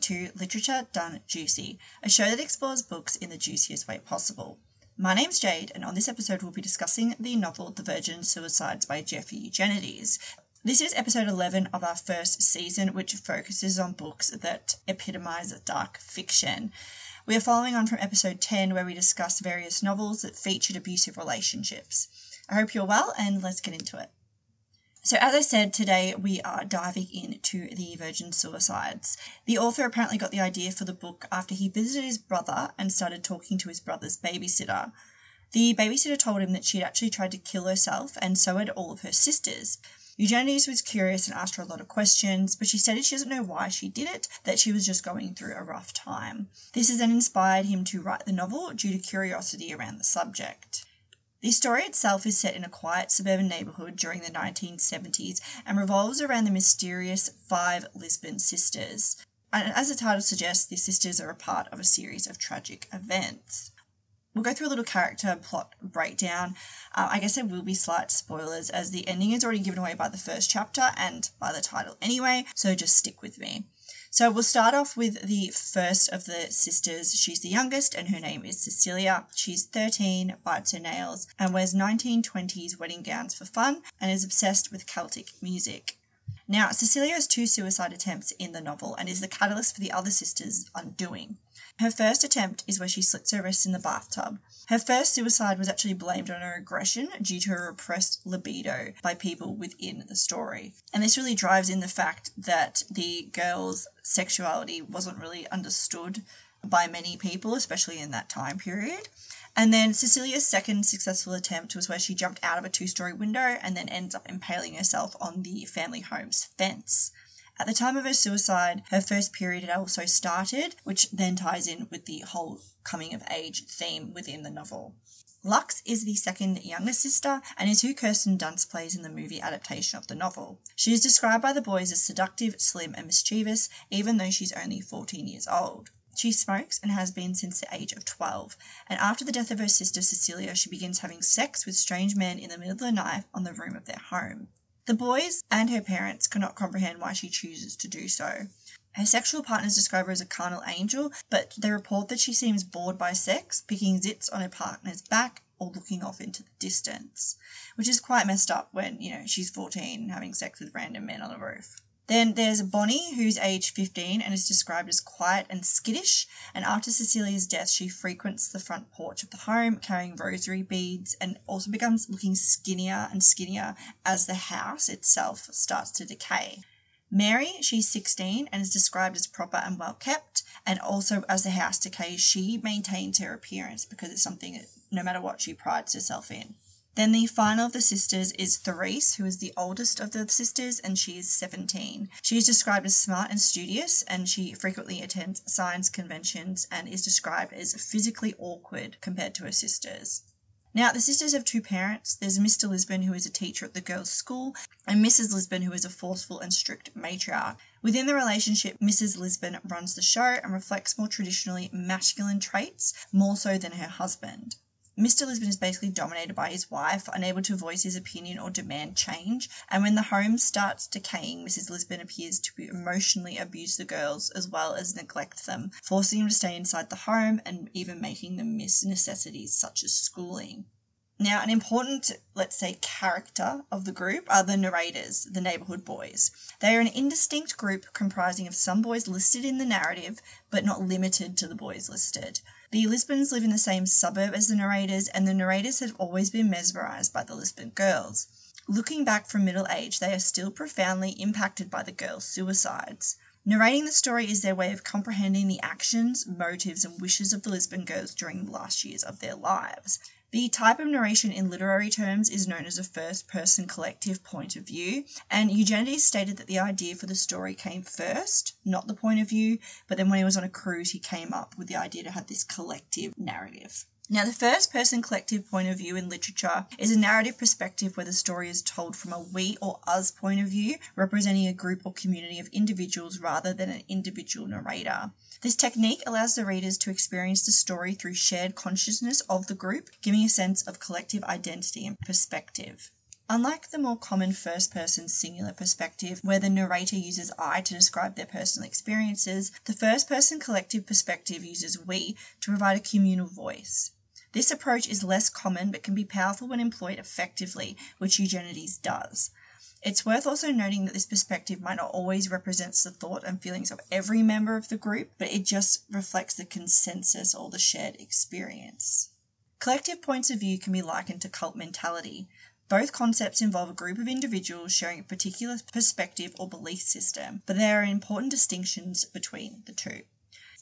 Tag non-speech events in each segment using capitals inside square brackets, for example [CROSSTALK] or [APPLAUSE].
to Literature Done Juicy, a show that explores books in the juiciest way possible. My name's Jade, and on this episode, we'll be discussing the novel The Virgin Suicides by Jeffrey Eugenides. This is episode 11 of our first season, which focuses on books that epitomize dark fiction. We are following on from episode 10, where we discussed various novels that featured abusive relationships. I hope you're well, and let's get into it. So, as I said, today we are diving into the Virgin Suicides. The author apparently got the idea for the book after he visited his brother and started talking to his brother's babysitter. The babysitter told him that she had actually tried to kill herself, and so had all of her sisters. Eugenides was curious and asked her a lot of questions, but she stated she doesn't know why she did it, that she was just going through a rough time. This has then inspired him to write the novel due to curiosity around the subject. The story itself is set in a quiet suburban neighborhood during the 1970s and revolves around the mysterious five Lisbon sisters. And as the title suggests, the sisters are a part of a series of tragic events. We'll go through a little character plot breakdown. Uh, I guess there will be slight spoilers as the ending is already given away by the first chapter and by the title anyway, so just stick with me. So we'll start off with the first of the sisters. She's the youngest, and her name is Cecilia. She's 13, bites her nails, and wears 1920s wedding gowns for fun, and is obsessed with Celtic music. Now, Cecilia has two suicide attempts in the novel and is the catalyst for the other sisters' undoing. Her first attempt is where she slits her wrists in the bathtub. Her first suicide was actually blamed on her aggression due to her repressed libido by people within the story. And this really drives in the fact that the girl's sexuality wasn't really understood by many people, especially in that time period. And then Cecilia's second successful attempt was where she jumped out of a two story window and then ends up impaling herself on the family home's fence. At the time of her suicide, her first period had also started, which then ties in with the whole coming of age theme within the novel. Lux is the second younger sister and is who Kirsten Dunst plays in the movie adaptation of the novel. She is described by the boys as seductive, slim, and mischievous, even though she's only 14 years old. She smokes and has been since the age of 12, and after the death of her sister Cecilia, she begins having sex with strange men in the middle of the night on the room of their home. The boys and her parents cannot comprehend why she chooses to do so. Her sexual partners describe her as a carnal angel, but they report that she seems bored by sex, picking zits on her partner's back or looking off into the distance, which is quite messed up when, you know, she's 14 having sex with random men on a roof. Then there's Bonnie, who's age 15 and is described as quiet and skittish. And after Cecilia's death, she frequents the front porch of the home carrying rosary beads and also becomes looking skinnier and skinnier as the house itself starts to decay. Mary, she's 16 and is described as proper and well kept. And also, as the house decays, she maintains her appearance because it's something that no matter what she prides herself in. Then the final of the sisters is Therese, who is the oldest of the sisters, and she is 17. She is described as smart and studious, and she frequently attends science conventions and is described as physically awkward compared to her sisters. Now, the sisters have two parents. There's Mr. Lisbon, who is a teacher at the girls' school, and Mrs. Lisbon, who is a forceful and strict matriarch. Within the relationship, Mrs. Lisbon runs the show and reflects more traditionally masculine traits, more so than her husband. Mr. Lisbon is basically dominated by his wife, unable to voice his opinion or demand change. And when the home starts decaying, Mrs. Lisbon appears to emotionally abuse the girls as well as neglect them, forcing them to stay inside the home and even making them miss necessities such as schooling. Now, an important, let's say, character of the group are the narrators, the neighborhood boys. They are an indistinct group comprising of some boys listed in the narrative, but not limited to the boys listed. The Lisbons live in the same suburb as the narrators, and the narrators have always been mesmerized by the Lisbon girls. Looking back from middle age, they are still profoundly impacted by the girls' suicides. Narrating the story is their way of comprehending the actions, motives, and wishes of the Lisbon girls during the last years of their lives. The type of narration in literary terms is known as a first person collective point of view, and Eugenides stated that the idea for the story came first, not the point of view, but then when he was on a cruise, he came up with the idea to have this collective narrative. Now, the first person collective point of view in literature is a narrative perspective where the story is told from a we or us point of view, representing a group or community of individuals rather than an individual narrator. This technique allows the readers to experience the story through shared consciousness of the group, giving a sense of collective identity and perspective. Unlike the more common first person singular perspective, where the narrator uses I to describe their personal experiences, the first person collective perspective uses we to provide a communal voice. This approach is less common but can be powerful when employed effectively, which Eugenides does. It's worth also noting that this perspective might not always represent the thought and feelings of every member of the group, but it just reflects the consensus or the shared experience. Collective points of view can be likened to cult mentality. Both concepts involve a group of individuals sharing a particular perspective or belief system, but there are important distinctions between the two.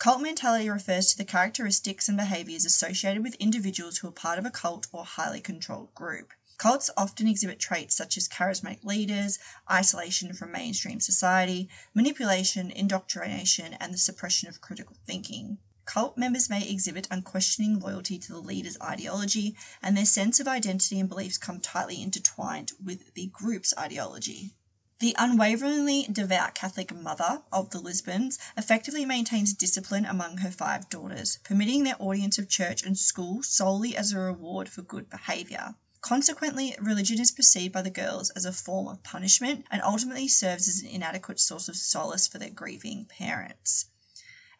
Cult mentality refers to the characteristics and behaviors associated with individuals who are part of a cult or highly controlled group. Cults often exhibit traits such as charismatic leaders, isolation from mainstream society, manipulation, indoctrination, and the suppression of critical thinking. Cult members may exhibit unquestioning loyalty to the leader's ideology, and their sense of identity and beliefs come tightly intertwined with the group's ideology. The unwaveringly devout Catholic mother of the Lisbons effectively maintains discipline among her five daughters, permitting their audience of church and school solely as a reward for good behaviour. Consequently, religion is perceived by the girls as a form of punishment and ultimately serves as an inadequate source of solace for their grieving parents.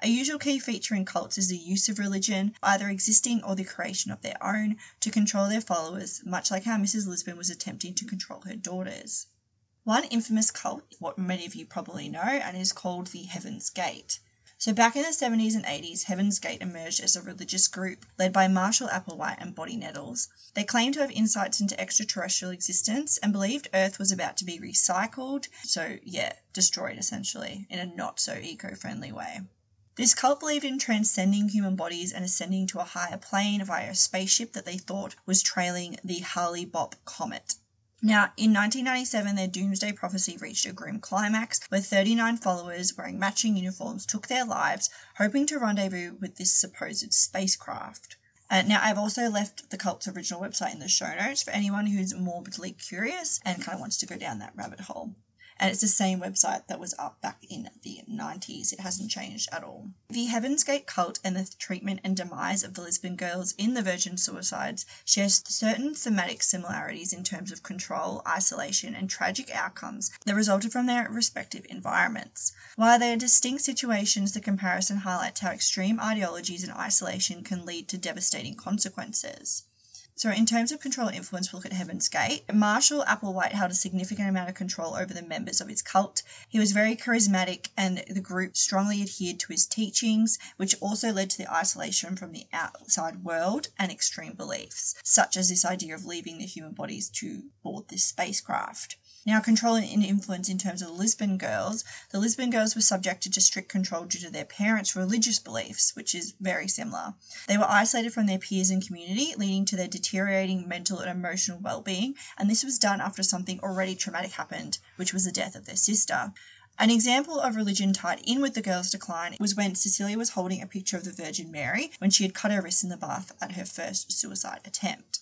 A usual key feature in cults is the use of religion, either existing or the creation of their own, to control their followers, much like how Mrs. Lisbon was attempting to control her daughters. One infamous cult, what many of you probably know, and is called the Heaven's Gate. So back in the 70s and 80s, Heaven's Gate emerged as a religious group led by Marshall Applewhite and Bonnie Nettles. They claimed to have insights into extraterrestrial existence and believed Earth was about to be recycled, so yeah, destroyed essentially, in a not so eco-friendly way. This cult believed in transcending human bodies and ascending to a higher plane via a spaceship that they thought was trailing the Hale-Bopp comet. Now, in 1997, their doomsday prophecy reached a grim climax where 39 followers wearing matching uniforms took their lives, hoping to rendezvous with this supposed spacecraft. Uh, now, I've also left the cult's original website in the show notes for anyone who's morbidly curious and kind of wants to go down that rabbit hole and it's the same website that was up back in the 90s. It hasn't changed at all. The Heaven's Gate cult and the treatment and demise of the Lisbon girls in the Virgin Suicides shares certain thematic similarities in terms of control, isolation, and tragic outcomes that resulted from their respective environments. While they are distinct situations, the comparison highlights how extreme ideologies and isolation can lead to devastating consequences. So, in terms of control and influence, we'll look at Heaven's Gate. Marshall Applewhite held a significant amount of control over the members of his cult. He was very charismatic, and the group strongly adhered to his teachings, which also led to the isolation from the outside world and extreme beliefs, such as this idea of leaving the human bodies to board this spacecraft. Now, control and influence in terms of the Lisbon girls, the Lisbon girls were subjected to strict control due to their parents' religious beliefs, which is very similar. They were isolated from their peers and community, leading to their deteriorating mental and emotional well being, and this was done after something already traumatic happened, which was the death of their sister. An example of religion tied in with the girls' decline was when Cecilia was holding a picture of the Virgin Mary when she had cut her wrist in the bath at her first suicide attempt.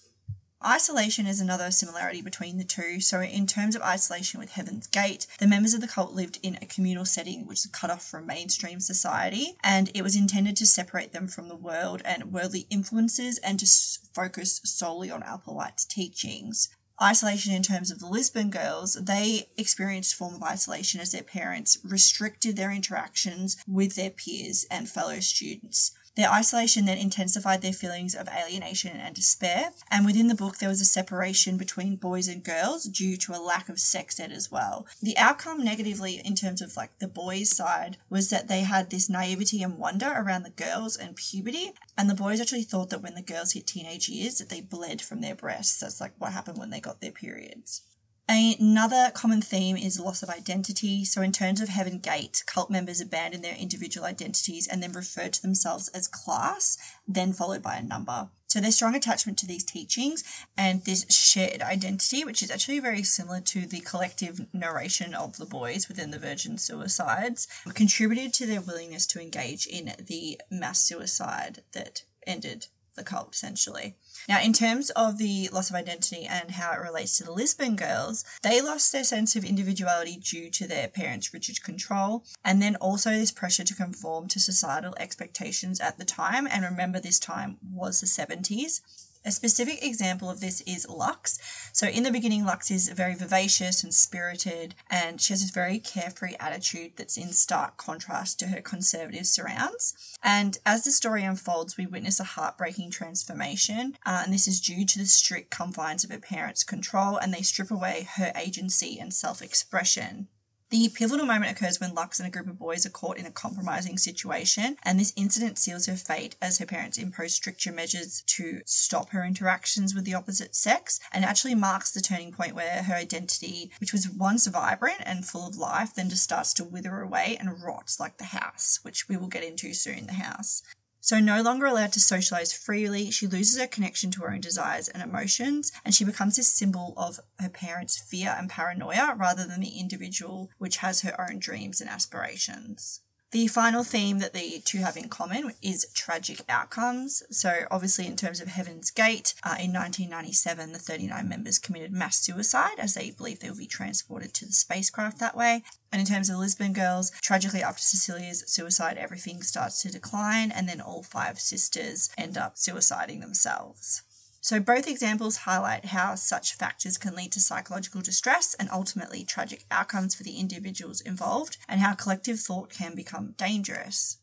Isolation is another similarity between the two. So, in terms of isolation with Heaven's Gate, the members of the cult lived in a communal setting which was cut off from mainstream society, and it was intended to separate them from the world and worldly influences and to focus solely on Applewhite's teachings isolation in terms of the Lisbon girls, they experienced form of isolation as their parents restricted their interactions with their peers and fellow students. Their isolation then intensified their feelings of alienation and despair. And within the book, there was a separation between boys and girls due to a lack of sex ed as well. The outcome, negatively, in terms of like the boys' side, was that they had this naivety and wonder around the girls and puberty. And the boys actually thought that when the girls hit teenage years, that they bled from their breasts. That's like what happened when they got their periods. Another common theme is loss of identity. So, in terms of Heaven Gate, cult members abandon their individual identities and then refer to themselves as class, then followed by a number. So, their strong attachment to these teachings and this shared identity, which is actually very similar to the collective narration of the boys within the Virgin Suicides, contributed to their willingness to engage in the mass suicide that ended the cult essentially. Now, in terms of the loss of identity and how it relates to the Lisbon girls, they lost their sense of individuality due to their parents' rigid control, and then also this pressure to conform to societal expectations at the time. And remember, this time was the 70s. A specific example of this is Lux. So, in the beginning, Lux is very vivacious and spirited, and she has this very carefree attitude that's in stark contrast to her conservative surrounds. And as the story unfolds, we witness a heartbreaking transformation, uh, and this is due to the strict confines of her parents' control, and they strip away her agency and self expression. The pivotal moment occurs when Lux and a group of boys are caught in a compromising situation, and this incident seals her fate as her parents impose stricter measures to stop her interactions with the opposite sex, and actually marks the turning point where her identity, which was once vibrant and full of life, then just starts to wither away and rots like the house, which we will get into soon, the house. So, no longer allowed to socialize freely, she loses her connection to her own desires and emotions, and she becomes this symbol of her parents' fear and paranoia rather than the individual which has her own dreams and aspirations. The final theme that the two have in common is tragic outcomes. So, obviously, in terms of Heaven's Gate, uh, in 1997, the 39 members committed mass suicide as they believed they would be transported to the spacecraft that way. And in terms of the Lisbon Girls, tragically after Cecilia's suicide, everything starts to decline, and then all five sisters end up suiciding themselves. So, both examples highlight how such factors can lead to psychological distress and ultimately tragic outcomes for the individuals involved, and how collective thought can become dangerous.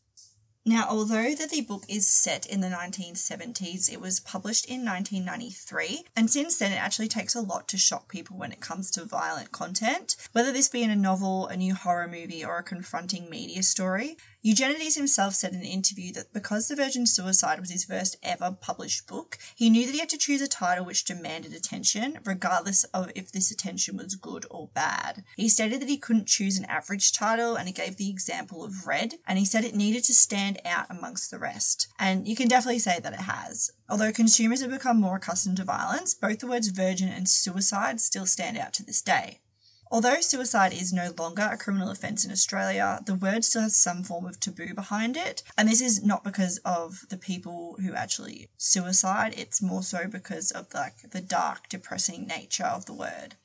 Now, although that the book is set in the 1970s, it was published in 1993, and since then it actually takes a lot to shock people when it comes to violent content, whether this be in a novel, a new horror movie, or a confronting media story. Eugenides himself said in an interview that because The Virgin Suicide was his first ever published book, he knew that he had to choose a title which demanded attention, regardless of if this attention was good or bad. He stated that he couldn't choose an average title, and he gave the example of Red, and he said it needed to stand out amongst the rest. And you can definitely say that it has. Although consumers have become more accustomed to violence, both the words virgin and suicide still stand out to this day. Although suicide is no longer a criminal offence in Australia, the word still has some form of taboo behind it. And this is not because of the people who actually suicide, it's more so because of like the dark, depressing nature of the word.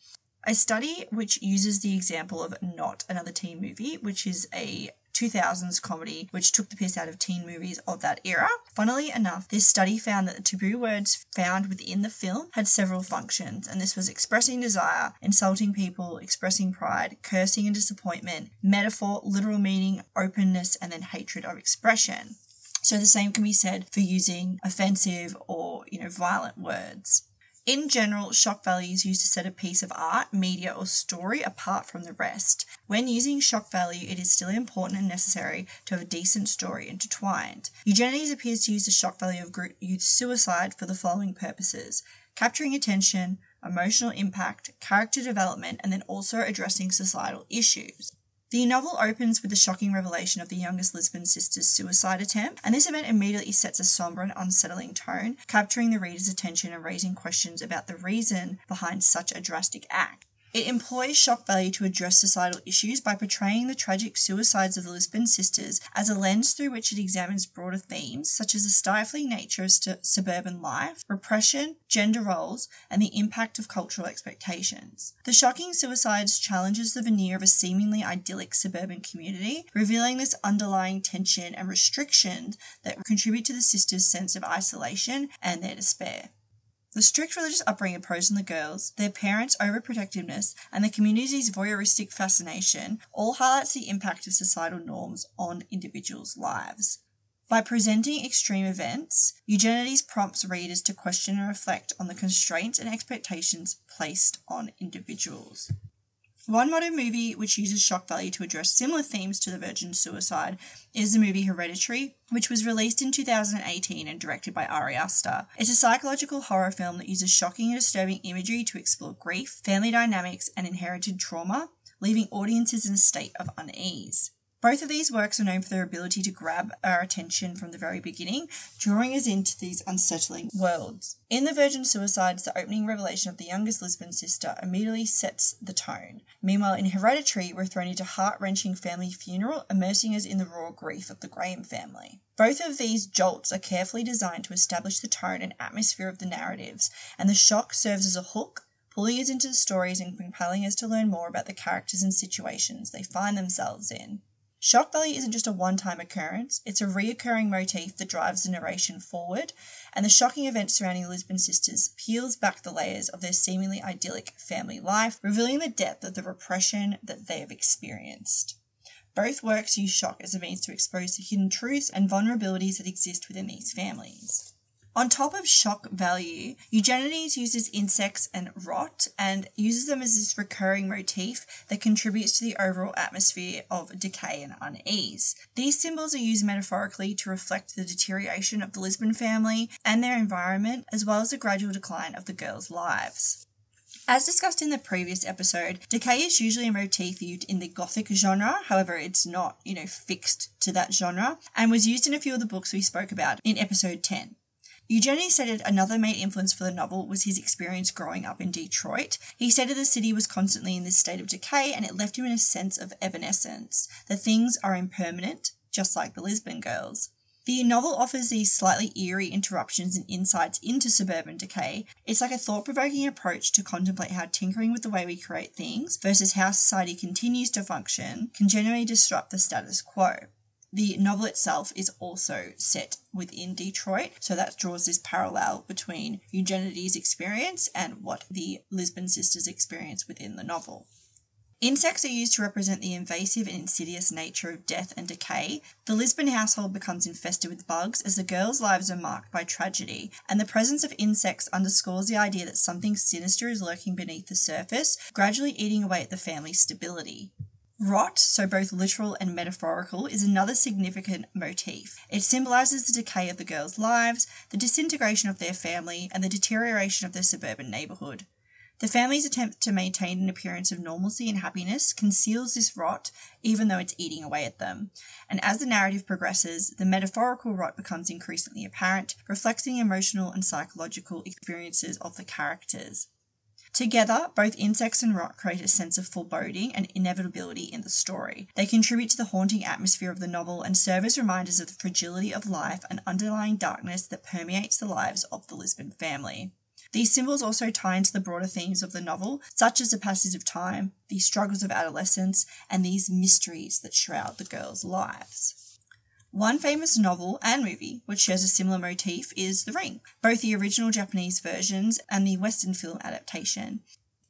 A study which uses the example of Not Another Teen Movie, which is a 2000s comedy which took the piss out of teen movies of that era. Funnily enough, this study found that the taboo words found within the film had several functions, and this was expressing desire, insulting people, expressing pride, cursing and disappointment, metaphor, literal meaning, openness, and then hatred of expression. So the same can be said for using offensive or, you know, violent words. In general, shock value is used to set a piece of art, media, or story apart from the rest. When using shock value, it is still important and necessary to have a decent story intertwined. Eugenides appears to use the shock value of group youth suicide for the following purposes capturing attention, emotional impact, character development, and then also addressing societal issues. The novel opens with the shocking revelation of the youngest Lisbon sister's suicide attempt, and this event immediately sets a somber and unsettling tone, capturing the reader's attention and raising questions about the reason behind such a drastic act. It employs shock value to address societal issues by portraying the tragic suicides of the Lisbon sisters as a lens through which it examines broader themes such as the stifling nature of st- suburban life, repression, gender roles, and the impact of cultural expectations. The shocking suicides challenges the veneer of a seemingly idyllic suburban community, revealing this underlying tension and restriction that contribute to the sisters' sense of isolation and their despair. The strict religious upbringing imposed on the girls, their parents' overprotectiveness, and the community's voyeuristic fascination all highlights the impact of societal norms on individuals' lives. By presenting extreme events, Eugenides prompts readers to question and reflect on the constraints and expectations placed on individuals. One modern movie which uses shock value to address similar themes to the virgin suicide is the movie Hereditary, which was released in 2018 and directed by Ari Aster. It's a psychological horror film that uses shocking and disturbing imagery to explore grief, family dynamics, and inherited trauma, leaving audiences in a state of unease. Both of these works are known for their ability to grab our attention from the very beginning, drawing us into these unsettling worlds. In The Virgin Suicides, the opening revelation of the youngest Lisbon sister immediately sets the tone. Meanwhile, in Hereditary, we're thrown into a heart wrenching family funeral, immersing us in the raw grief of the Graham family. Both of these jolts are carefully designed to establish the tone and atmosphere of the narratives, and the shock serves as a hook pulling us into the stories and compelling us to learn more about the characters and situations they find themselves in. Shock value isn't just a one time occurrence, it's a reoccurring motif that drives the narration forward, and the shocking events surrounding the Lisbon sisters peels back the layers of their seemingly idyllic family life, revealing the depth of the repression that they have experienced. Both works use shock as a means to expose the hidden truths and vulnerabilities that exist within these families. On top of shock value, Eugenides uses insects and rot and uses them as this recurring motif that contributes to the overall atmosphere of decay and unease. These symbols are used metaphorically to reflect the deterioration of the Lisbon family and their environment, as well as the gradual decline of the girls' lives. As discussed in the previous episode, decay is usually a motif used in the Gothic genre, however, it's not, you know, fixed to that genre, and was used in a few of the books we spoke about in episode 10. Eugenides stated another main influence for the novel was his experience growing up in Detroit. He stated the city was constantly in this state of decay and it left him in a sense of evanescence, that things are impermanent, just like the Lisbon girls. The novel offers these slightly eerie interruptions and insights into suburban decay. It's like a thought provoking approach to contemplate how tinkering with the way we create things versus how society continues to function can generally disrupt the status quo. The novel itself is also set within Detroit, so that draws this parallel between Eugenides' experience and what the Lisbon sisters experience within the novel. Insects are used to represent the invasive and insidious nature of death and decay. The Lisbon household becomes infested with bugs as the girls' lives are marked by tragedy, and the presence of insects underscores the idea that something sinister is lurking beneath the surface, gradually eating away at the family's stability. Rot, so both literal and metaphorical, is another significant motif. It symbolizes the decay of the girls' lives, the disintegration of their family, and the deterioration of their suburban neighborhood. The family's attempt to maintain an appearance of normalcy and happiness conceals this rot, even though it's eating away at them. And as the narrative progresses, the metaphorical rot becomes increasingly apparent, reflecting emotional and psychological experiences of the characters. Together, both insects and rot create a sense of foreboding and inevitability in the story. They contribute to the haunting atmosphere of the novel and serve as reminders of the fragility of life and underlying darkness that permeates the lives of the Lisbon family. These symbols also tie into the broader themes of the novel, such as the passage of time, the struggles of adolescence, and these mysteries that shroud the girls' lives. One famous novel and movie which shares a similar motif is The Ring, both the original Japanese versions and the Western film adaptation.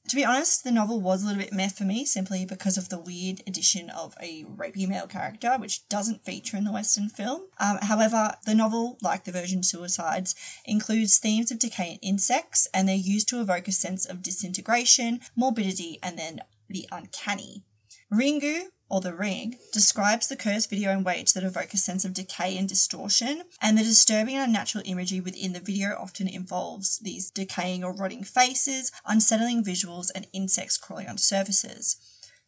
To be honest, the novel was a little bit meh for me simply because of the weird addition of a rapey male character, which doesn't feature in the Western film. Um, however, the novel, like the Virgin Suicides, includes themes of decay and insects, and they're used to evoke a sense of disintegration, morbidity, and then the uncanny. Ringu, or The Ring, describes the cursed video and weights that evoke a sense of decay and distortion, and the disturbing and unnatural imagery within the video often involves these decaying or rotting faces, unsettling visuals, and insects crawling on surfaces.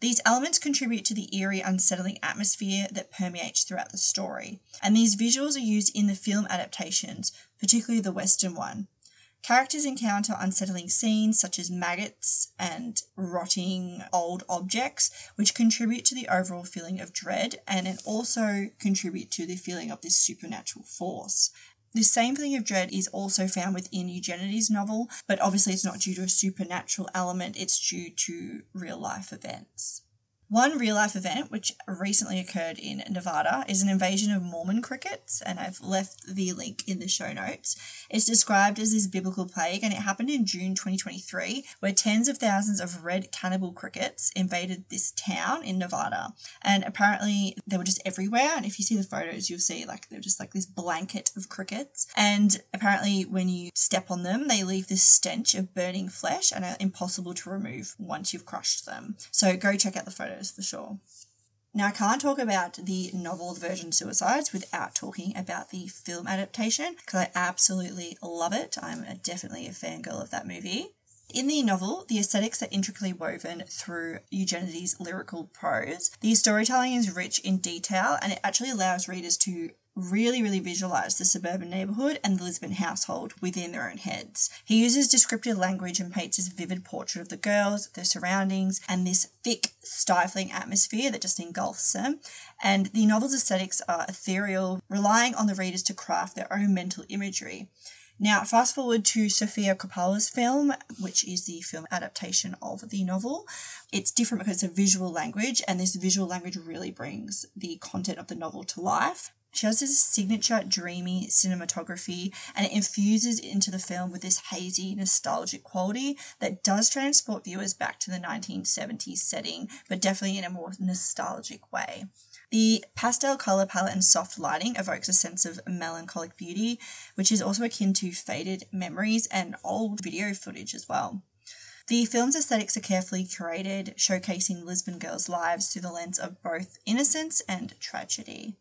These elements contribute to the eerie, unsettling atmosphere that permeates throughout the story, and these visuals are used in the film adaptations, particularly the Western one. Characters encounter unsettling scenes such as maggots and rotting old objects, which contribute to the overall feeling of dread and it also contribute to the feeling of this supernatural force. This same feeling of dread is also found within Eugenides' novel, but obviously it's not due to a supernatural element, it's due to real life events. One real life event which recently occurred in Nevada is an invasion of Mormon crickets, and I've left the link in the show notes. It's described as this biblical plague, and it happened in June 2023, where tens of thousands of red cannibal crickets invaded this town in Nevada. And apparently, they were just everywhere. And if you see the photos, you'll see like they're just like this blanket of crickets. And apparently, when you step on them, they leave this stench of burning flesh and are impossible to remove once you've crushed them. So go check out the photos for sure. Now, I can't talk about the novel Virgin Suicides without talking about the film adaptation because I absolutely love it. I'm definitely a fangirl of that movie. In the novel, the aesthetics are intricately woven through Eugenides' lyrical prose. The storytelling is rich in detail and it actually allows readers to really, really visualize the suburban neighborhood and the Lisbon household within their own heads. He uses descriptive language and paints this vivid portrait of the girls, their surroundings, and this thick, stifling atmosphere that just engulfs them. And the novel's aesthetics are ethereal, relying on the readers to craft their own mental imagery. Now, fast forward to Sofia Coppola's film, which is the film adaptation of the novel. It's different because it's a visual language, and this visual language really brings the content of the novel to life. She has this signature dreamy cinematography and it infuses into the film with this hazy, nostalgic quality that does transport viewers back to the 1970s setting, but definitely in a more nostalgic way. The pastel color palette and soft lighting evokes a sense of melancholic beauty, which is also akin to faded memories and old video footage as well. The film's aesthetics are carefully curated, showcasing Lisbon girls' lives through the lens of both innocence and tragedy.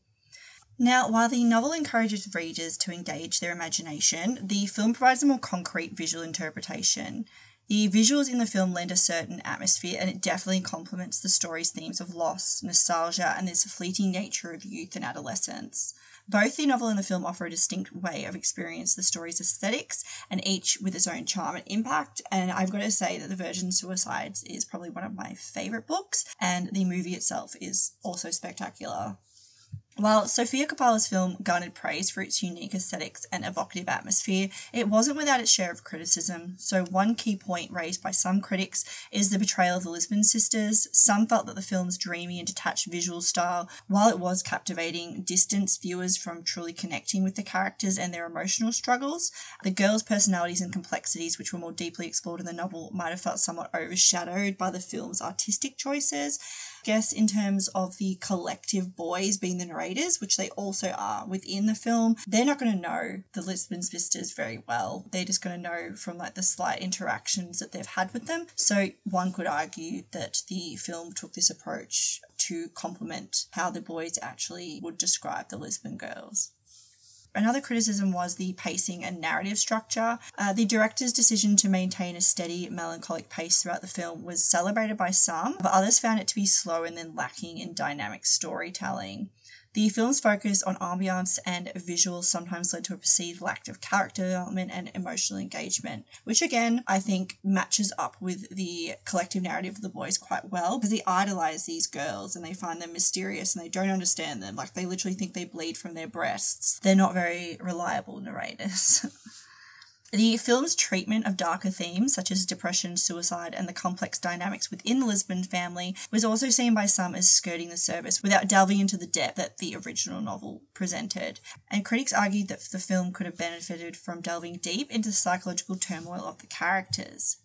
Now, while the novel encourages readers to engage their imagination, the film provides a more concrete visual interpretation. The visuals in the film lend a certain atmosphere and it definitely complements the story's themes of loss, nostalgia, and this fleeting nature of youth and adolescence. Both the novel and the film offer a distinct way of experiencing the story's aesthetics, and each with its own charm and impact. And I've got to say that The Virgin Suicides is probably one of my favourite books, and the movie itself is also spectacular. While Sofia Coppola's film garnered praise for its unique aesthetics and evocative atmosphere, it wasn't without its share of criticism. So, one key point raised by some critics is the portrayal of the Lisbon sisters. Some felt that the film's dreamy and detached visual style, while it was captivating, distanced viewers from truly connecting with the characters and their emotional struggles. The girls' personalities and complexities, which were more deeply explored in the novel, might have felt somewhat overshadowed by the film's artistic choices guess in terms of the collective boys being the narrators, which they also are within the film, they're not going to know the Lisbon sisters very well. They're just going to know from like the slight interactions that they've had with them. So one could argue that the film took this approach to complement how the boys actually would describe the Lisbon girls. Another criticism was the pacing and narrative structure. Uh, the director's decision to maintain a steady, melancholic pace throughout the film was celebrated by some, but others found it to be slow and then lacking in dynamic storytelling. The film's focus on ambiance and visuals sometimes led to a perceived lack of character development and emotional engagement, which again I think matches up with the collective narrative of the boys quite well because they idolize these girls and they find them mysterious and they don't understand them. Like they literally think they bleed from their breasts. They're not very reliable narrators. [LAUGHS] The film's treatment of darker themes such as depression, suicide, and the complex dynamics within the Lisbon family was also seen by some as skirting the surface without delving into the depth that the original novel presented. And critics argued that the film could have benefited from delving deep into the psychological turmoil of the characters.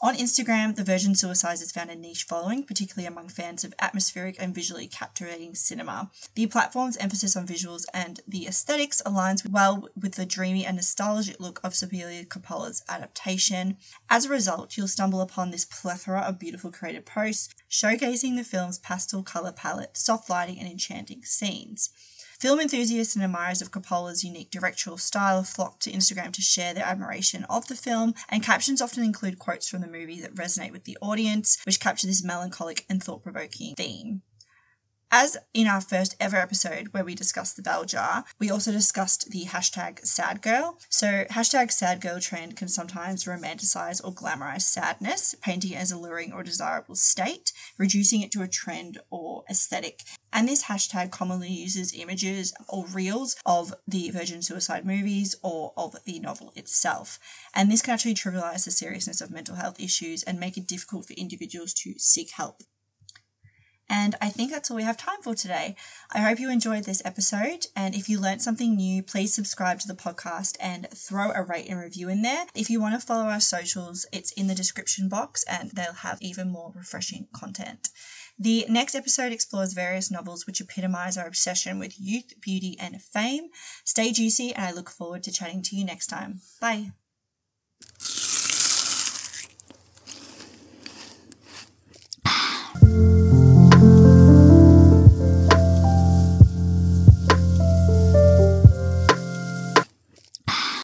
On Instagram, The Virgin Suicides has found a niche following, particularly among fans of atmospheric and visually captivating cinema. The platform's emphasis on visuals and the aesthetics aligns well with the dreamy and nostalgic look of Sofia Coppola's adaptation. As a result, you'll stumble upon this plethora of beautiful creative posts showcasing the film's pastel color palette, soft lighting, and enchanting scenes. Film enthusiasts and admirers of Coppola's unique directorial style flock to Instagram to share their admiration of the film, and captions often include quotes from the movie that resonate with the audience, which capture this melancholic and thought provoking theme. As in our first ever episode where we discussed the bell jar, we also discussed the hashtag sad girl. So hashtag sad girl trend can sometimes romanticize or glamorize sadness, painting it as alluring or desirable state, reducing it to a trend or aesthetic. And this hashtag commonly uses images or reels of the Virgin Suicide movies or of the novel itself. And this can actually trivialize the seriousness of mental health issues and make it difficult for individuals to seek help. And I think that's all we have time for today. I hope you enjoyed this episode. And if you learned something new, please subscribe to the podcast and throw a rate and review in there. If you want to follow our socials, it's in the description box and they'll have even more refreshing content. The next episode explores various novels which epitomize our obsession with youth, beauty, and fame. Stay juicy, and I look forward to chatting to you next time. Bye.